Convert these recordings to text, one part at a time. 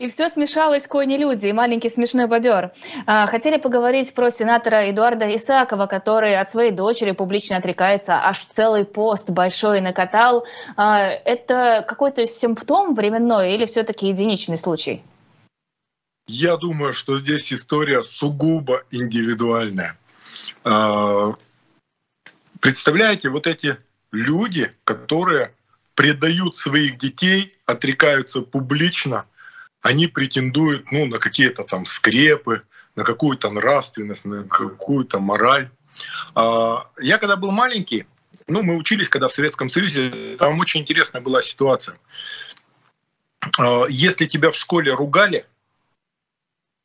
И все смешалось кони-люди и маленький смешной бобер. А, хотели поговорить про сенатора Эдуарда Исакова, который от своей дочери публично отрекается, аж целый пост большой накатал. А, это какой-то симптом временной или все-таки единичный случай? Я думаю, что здесь история сугубо индивидуальная. А, представляете, вот эти люди, которые предают своих детей, отрекаются публично – они претендуют ну, на какие-то там скрепы, на какую-то нравственность, на какую-то мораль. А, я когда был маленький, ну, мы учились, когда в Советском Союзе, там очень интересная была ситуация. А, если тебя в школе ругали,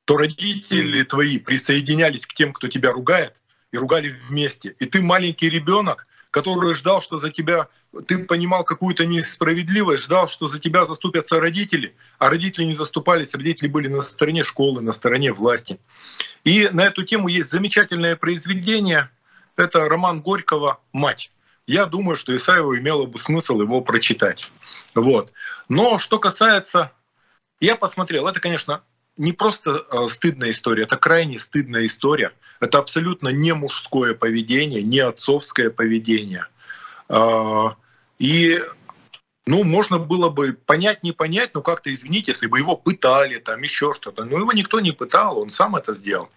то родители твои присоединялись к тем, кто тебя ругает, и ругали вместе. И ты маленький ребенок, который ждал, что за тебя, ты понимал какую-то несправедливость, ждал, что за тебя заступятся родители, а родители не заступались, родители были на стороне школы, на стороне власти. И на эту тему есть замечательное произведение, это роман Горького «Мать». Я думаю, что Исаеву имело бы смысл его прочитать. Вот. Но что касается... Я посмотрел, это, конечно, не просто э, стыдная история, это крайне стыдная история. Это абсолютно не мужское поведение, не отцовское поведение. А, и ну, можно было бы понять, не понять, но как-то извините, если бы его пытали, там еще что-то. Но его никто не пытал, он сам это сделал.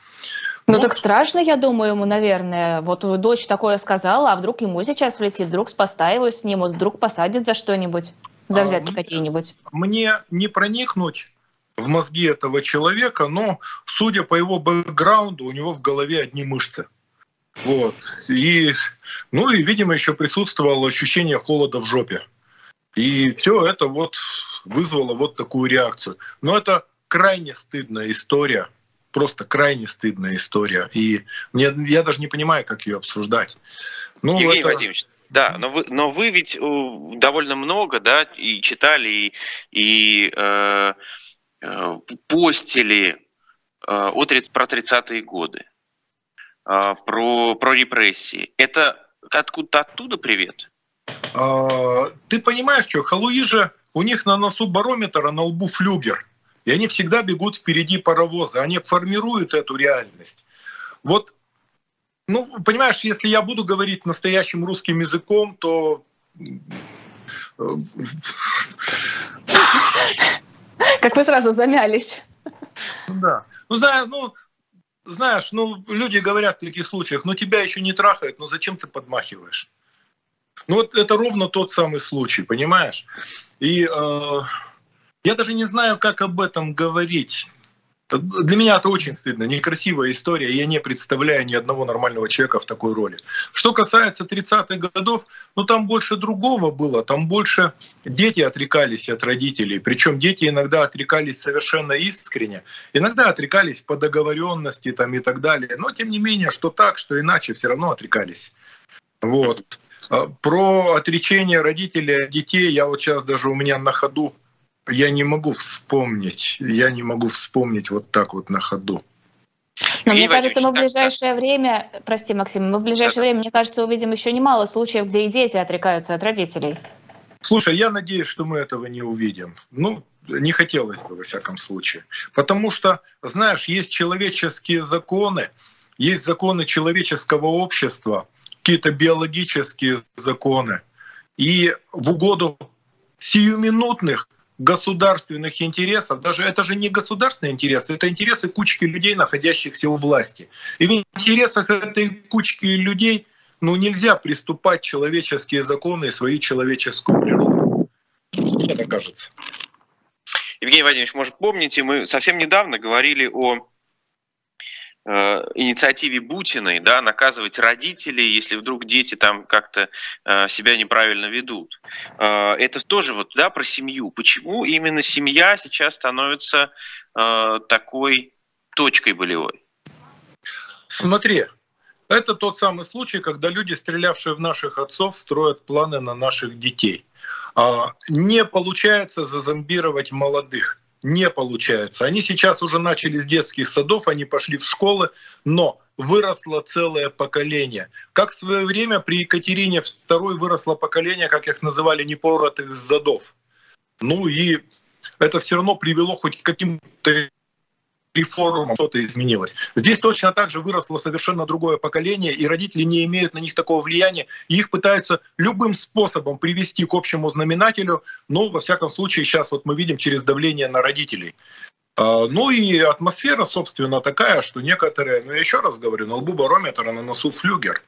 Ну вот. так страшно, я думаю, ему, наверное. Вот дочь такое сказала, а вдруг ему сейчас влетит, вдруг с поста его снимут, вдруг посадят за что-нибудь, за а, взятки а, какие-нибудь. Мне не проникнуть в мозги этого человека, но, судя по его бэкграунду, у него в голове одни мышцы. Вот. И, ну и, видимо, еще присутствовало ощущение холода в жопе. И все это вот вызвало вот такую реакцию. Но это крайне стыдная история, просто крайне стыдная история. И мне, я даже не понимаю, как ее обсуждать. Ну, Евгений это... Владимирович, да, но вы, но вы ведь э, довольно много, да, и читали, и, и Э, постили э, про 30-е годы, э, про, про репрессии. Это откуда-то оттуда привет? А, ты понимаешь, что халуи же, у них на носу барометр, а на лбу флюгер. И они всегда бегут впереди паровоза, они формируют эту реальность. Вот, ну, понимаешь, если я буду говорить настоящим русским языком, то как вы сразу замялись. Ну да. Ну, знаешь, ну, знаешь, ну, люди говорят в таких случаях, ну, тебя еще не трахают, но зачем ты подмахиваешь? Ну, вот это ровно тот самый случай, понимаешь? И э, я даже не знаю, как об этом говорить. Для меня это очень стыдно, некрасивая история, я не представляю ни одного нормального человека в такой роли. Что касается 30-х годов, ну там больше другого было, там больше дети отрекались от родителей, причем дети иногда отрекались совершенно искренне, иногда отрекались по договоренности там и так далее, но тем не менее, что так, что иначе, все равно отрекались. Вот. А про отречение родителей от детей я вот сейчас даже у меня на ходу я не могу вспомнить, я не могу вспомнить вот так вот на ходу. Но мне кажется, мы в ближайшее время, прости, Максим, мы в ближайшее время, мне кажется, увидим еще немало случаев, где и дети отрекаются от родителей. Слушай, я надеюсь, что мы этого не увидим. Ну, не хотелось бы, во всяком случае. Потому что, знаешь, есть человеческие законы, есть законы человеческого общества, какие-то биологические законы. И в угоду сиюминутных государственных интересов, даже это же не государственные интересы, это интересы кучки людей, находящихся у власти. И в интересах этой кучки людей ну, нельзя приступать человеческие законы и свою человеческую природу. Мне так кажется. Евгений Владимирович, может, помните, мы совсем недавно говорили о Э, инициативе Бутиной, да, наказывать родителей, если вдруг дети там как-то э, себя неправильно ведут. Э, это тоже вот, да, про семью. Почему именно семья сейчас становится такой точкой болевой? Смотри, это тот самый случай, когда люди, стрелявшие в наших отцов, строят планы на наших детей. А, не получается зазомбировать молодых не получается. Они сейчас уже начали с детских садов, они пошли в школы, но выросло целое поколение. Как в свое время при Екатерине II выросло поколение, как их называли, непоротых задов. Ну и это все равно привело хоть к каким-то реформам что-то изменилось. Здесь точно так же выросло совершенно другое поколение, и родители не имеют на них такого влияния, и их пытаются любым способом привести к общему знаменателю, но, во всяком случае, сейчас вот мы видим через давление на родителей. А, ну и атмосфера, собственно, такая, что некоторые, ну я еще раз говорю, на лбу барометр, а на носу флюгер,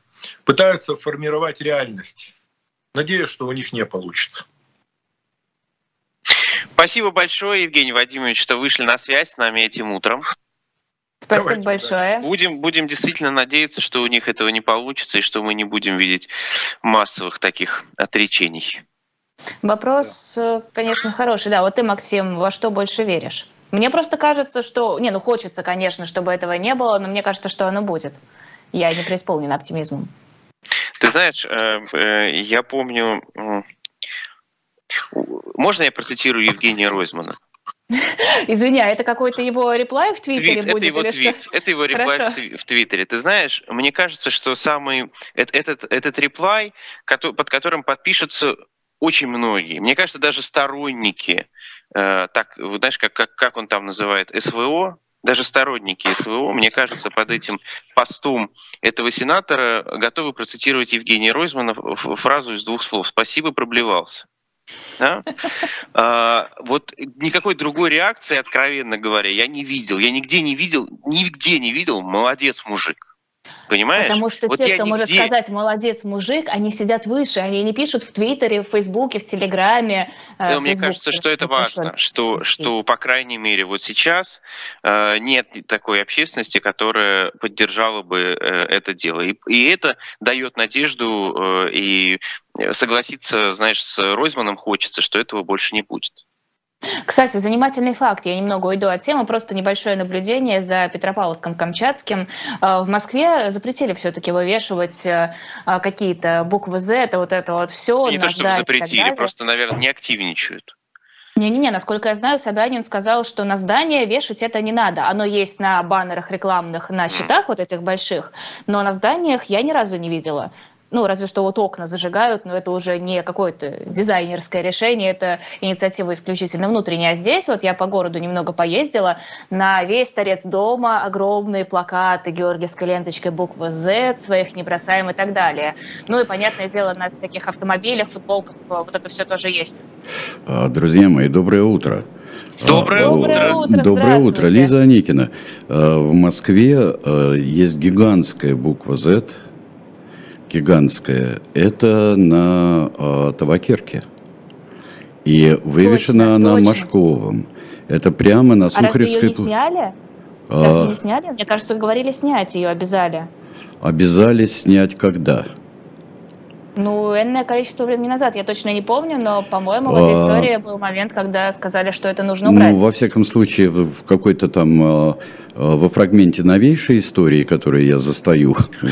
пытаются формировать реальность. Надеюсь, что у них не получится. Спасибо большое, Евгений Вадимович, что вышли на связь с нами этим утром. Спасибо Давайте, большое. Будем, будем действительно надеяться, что у них этого не получится и что мы не будем видеть массовых таких отречений. Вопрос, да. Э, конечно, хороший. Да, вот ты, Максим, во что больше веришь? Мне просто кажется, что... Не, ну хочется, конечно, чтобы этого не было, но мне кажется, что оно будет. Я не преисполнена оптимизмом. Ты знаешь, э, э, я помню можно я процитирую Евгения Ройзмана? Извини, а это какой-то его реплай в Твиттере твит, будет? Это его твит, что? это его реплай в, в Твиттере. Ты знаешь, мне кажется, что самый этот, этот реплай, под которым подпишутся очень многие. Мне кажется, даже сторонники, э, так, знаешь, как, как, как он там называет, СВО, даже сторонники СВО, мне кажется, под этим постом этого сенатора готовы процитировать Евгения Ройзмана фразу из двух слов «Спасибо, проблевался». Да? А, вот никакой другой реакции, откровенно говоря, я не видел. Я нигде не видел, нигде не видел «молодец, мужик». Понимаешь? Потому что вот те, кто нигде... может сказать «молодец, мужик», они сидят выше, они не пишут в Твиттере, в Фейсбуке, в Телеграме. Э, да, мне кажется, что это важно, что, что, по крайней мере, вот сейчас э, нет такой общественности, которая поддержала бы э, это дело. И, и это дает надежду, э, и согласиться, знаешь, с Ройзманом хочется, что этого больше не будет. Кстати, занимательный факт. Я немного уйду от темы, просто небольшое наблюдение за Петропавловском-Камчатским. Э, в Москве запретили все-таки вывешивать э, какие-то буквы Z, это вот это вот все. Не то, чтобы запретили, просто, наверное, не активничают. Не-не-не, насколько я знаю, Собянин сказал, что на здание вешать это не надо. Оно есть на баннерах рекламных, на счетах вот этих больших, но на зданиях я ни разу не видела. Ну, разве что вот окна зажигают, но это уже не какое-то дизайнерское решение, это инициатива исключительно внутренняя. А здесь вот я по городу немного поездила, на весь торец дома огромные плакаты, георгиевской ленточкой буква Z, своих не бросаем и так далее. Ну и, понятное дело, на всяких автомобилях, футболках вот это все тоже есть. А, друзья мои, доброе утро. Доброе, а, доброе утро. Доброе утро. Лиза Аникина. А, в Москве есть гигантская буква Z – гигантская, это на э, Табакерке. И вывешена точно, она точно. Машковым. Это прямо на Сухаревской... А разве ее не сняли? А... Разве не сняли? Мне кажется, говорили снять ее, обязали. Обязали снять когда? Ну, энное количество времени назад, я точно не помню, но, по-моему, в этой а... истории был момент, когда сказали, что это нужно убрать. Ну, во всяком случае, в какой-то там а, а, во фрагменте новейшей истории, которую я застаю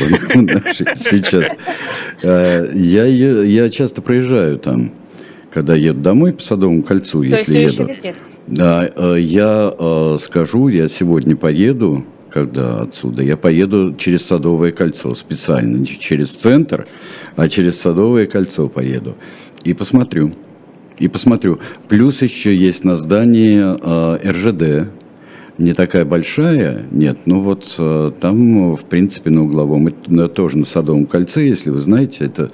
сейчас, я, я часто проезжаю там, когда еду домой по Садовому кольцу, если еду. Да, я скажу, я сегодня поеду, когда отсюда, я поеду через Садовое кольцо специально, не через центр, а через Садовое кольцо поеду и посмотрю. И посмотрю. Плюс еще есть на здании э, РЖД, не такая большая, нет, ну вот э, там, в принципе, на угловом, это тоже на Садовом кольце, если вы знаете, это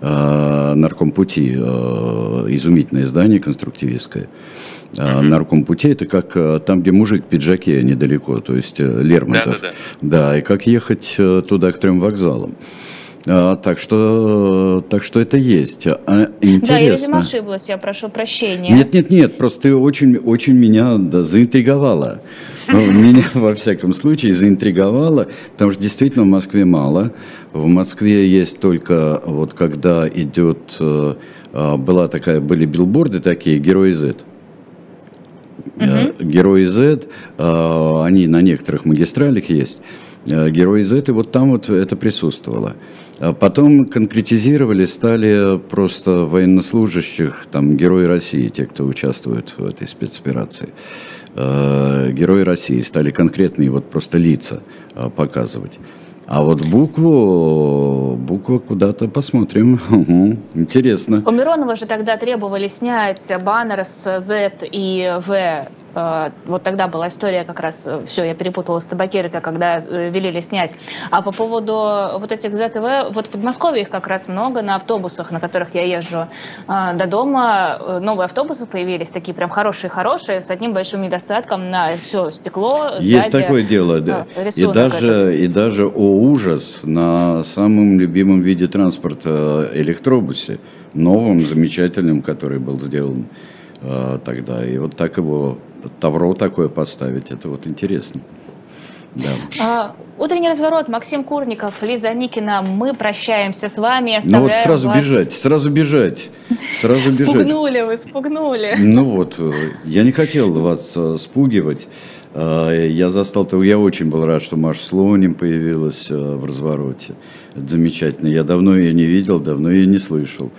э, наркомпути, э, изумительное здание конструктивистское. Uh-huh. Наркомпути это как э, там, где мужик в пиджаке недалеко, то есть э, Лермонтов. Да, да, да. да, и как ехать э, туда к трем вокзалам. А, так что, так что это есть. А, интересно. Да, я, видимо, ошиблась, я прошу прощения. Нет, нет, нет, просто ты очень, очень меня да, заинтриговала. Ну, меня, во всяком случае, заинтриговала, потому что действительно в Москве мало. В Москве есть только, вот когда идет, э, а, была такая, были билборды такие, Герои Z. Угу. Герои Z, они на некоторых магистралях есть. Э, Герои Z, и вот там вот это присутствовало. А потом конкретизировали, стали просто военнослужащих, там, герои России, те, кто участвует в этой спецоперации. Э, герои России стали конкретные вот просто лица э, показывать. А вот букву, букву куда-то посмотрим. Угу, интересно. У Миронова же тогда требовали снять баннер с Z и Э, вот тогда была история как раз, э, все, я перепутала с табакеркой, когда э, велели снять. А по поводу вот этих ЗТВ, вот в Подмосковье их как раз много на автобусах, на которых я езжу до дома. Новые автобусы появились, такие прям хорошие-хорошие, с одним большим недостатком на все стекло. Есть сзади, такое дело, да. И даже, и даже, о ужас, на самом любимом виде транспорта электробусе, новом, замечательном, который был сделан тогда. И вот так его тавро такое поставить, это вот интересно. Да. А, утренний разворот. Максим Курников, Лиза Никина. Мы прощаемся с вами. Ну вот сразу вас... бежать, сразу бежать, сразу бежать. Спугнули вы, спугнули. Ну вот, я не хотел вас э, спугивать. Э, я застал, то я очень был рад, что Маша Слоним появилась э, в развороте. Это замечательно. Я давно ее не видел, давно ее не слышал.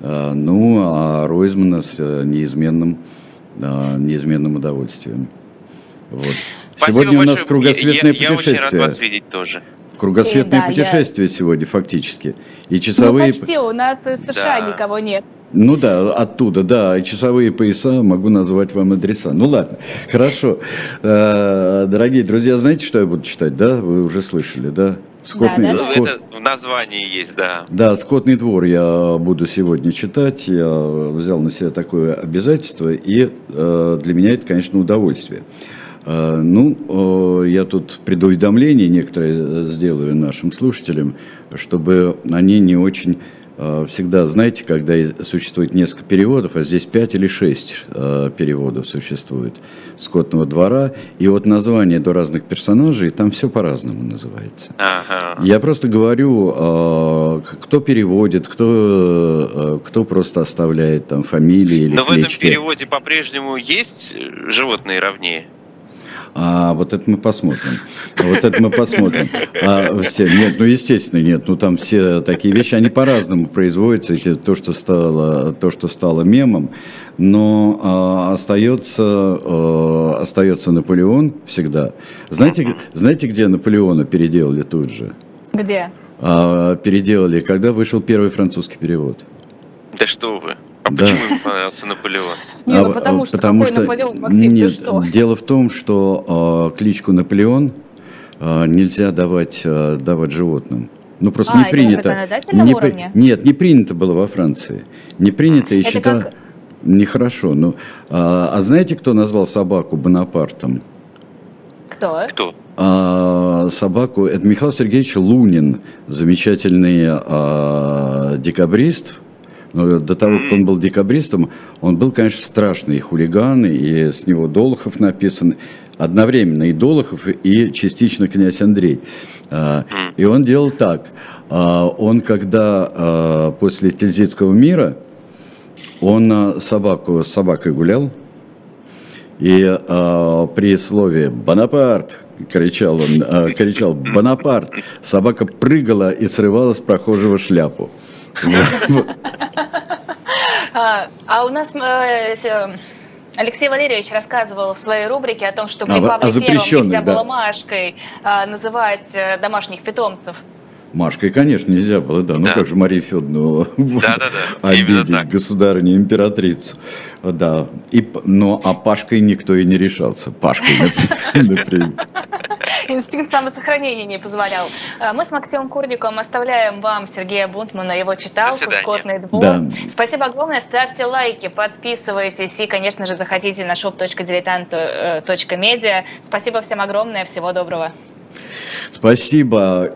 Ну, а Ройзмана с неизменным неизменным удовольствием. Вот. сегодня у нас кругосветное я, путешествие. Я очень рад вас видеть тоже. Кругосветное да, путешествие я... сегодня фактически. И часовые... Ну, почти, у нас из США да. никого нет. Ну да, оттуда, да, и часовые пояса могу назвать вам адреса. Ну ладно, хорошо. Э, дорогие друзья, знаете, что я буду читать, да? Вы уже слышали, да? Скотный, да, да? Скот... Это в названии есть, да. Да, «Скотный двор» я буду сегодня читать. Я взял на себя такое обязательство, и э, для меня это, конечно, удовольствие. Э, ну, э, я тут предуведомление некоторые сделаю нашим слушателям, чтобы они не очень Э, всегда, знаете, когда существует несколько переводов, а здесь пять или шесть э, переводов существует «Скотного двора», и вот название до разных персонажей, там все по-разному называется. Ага. Я просто говорю, э, кто переводит, кто, кто просто оставляет там фамилии или Но клички. в этом переводе по-прежнему есть животные ровнее? А вот это мы посмотрим. Вот это мы посмотрим. А, все, нет, ну естественно, нет. Ну там все такие вещи, они по-разному производятся. Эти, то, что стало, то, что стало мемом. Но а, остается, а, остается Наполеон всегда. Знаете, знаете, где Наполеона переделали тут же? Где? А, переделали, когда вышел первый французский перевод. Да что вы. А да. почему ему понравился Наполеон? Не, ну а, потому что потому что, Наполеон, Максим, нет, что? Дело в том, что э, кличку Наполеон э, нельзя давать, э, давать животным. Ну просто а, не принято. Не при... Нет, не принято было во Франции. Не принято и считалось как... нехорошо. Ну, а, а знаете, кто назвал собаку Бонапартом? Кто? Кто? А, собаку это Михаил Сергеевич Лунин, замечательный а, декабрист но до того, как он был декабристом, он был, конечно, страшный хулиган, и с него Долохов написан, одновременно и Долохов, и частично князь Андрей. А, и он делал так. А, он, когда а, после Тильзитского мира, он собаку, с собакой гулял, и э, при слове «Бонапарт» кричал он, э, кричал «Бонапарт», собака прыгала и срывала с прохожего шляпу. А, а у нас э, Алексей Валерьевич рассказывал в своей рубрике о том, что при а, Павле Первом нельзя было Машкой а, называть э, домашних питомцев. Машкой, конечно, нельзя было, да. Ну да. Как же Федоровну вот, да, да. обидеть, государыню, императрицу. Да. И, но а Пашкой никто и не решался. Пашкой, например. Инстинкт самосохранения не позволял. А, мы с Максимом Курником оставляем вам Сергея Бунтмана, его читалку «Скотный двор». Да. Спасибо огромное. Ставьте лайки, подписывайтесь и, конечно же, заходите на shop.diletant.media. Спасибо всем огромное. Всего доброго. Спасибо.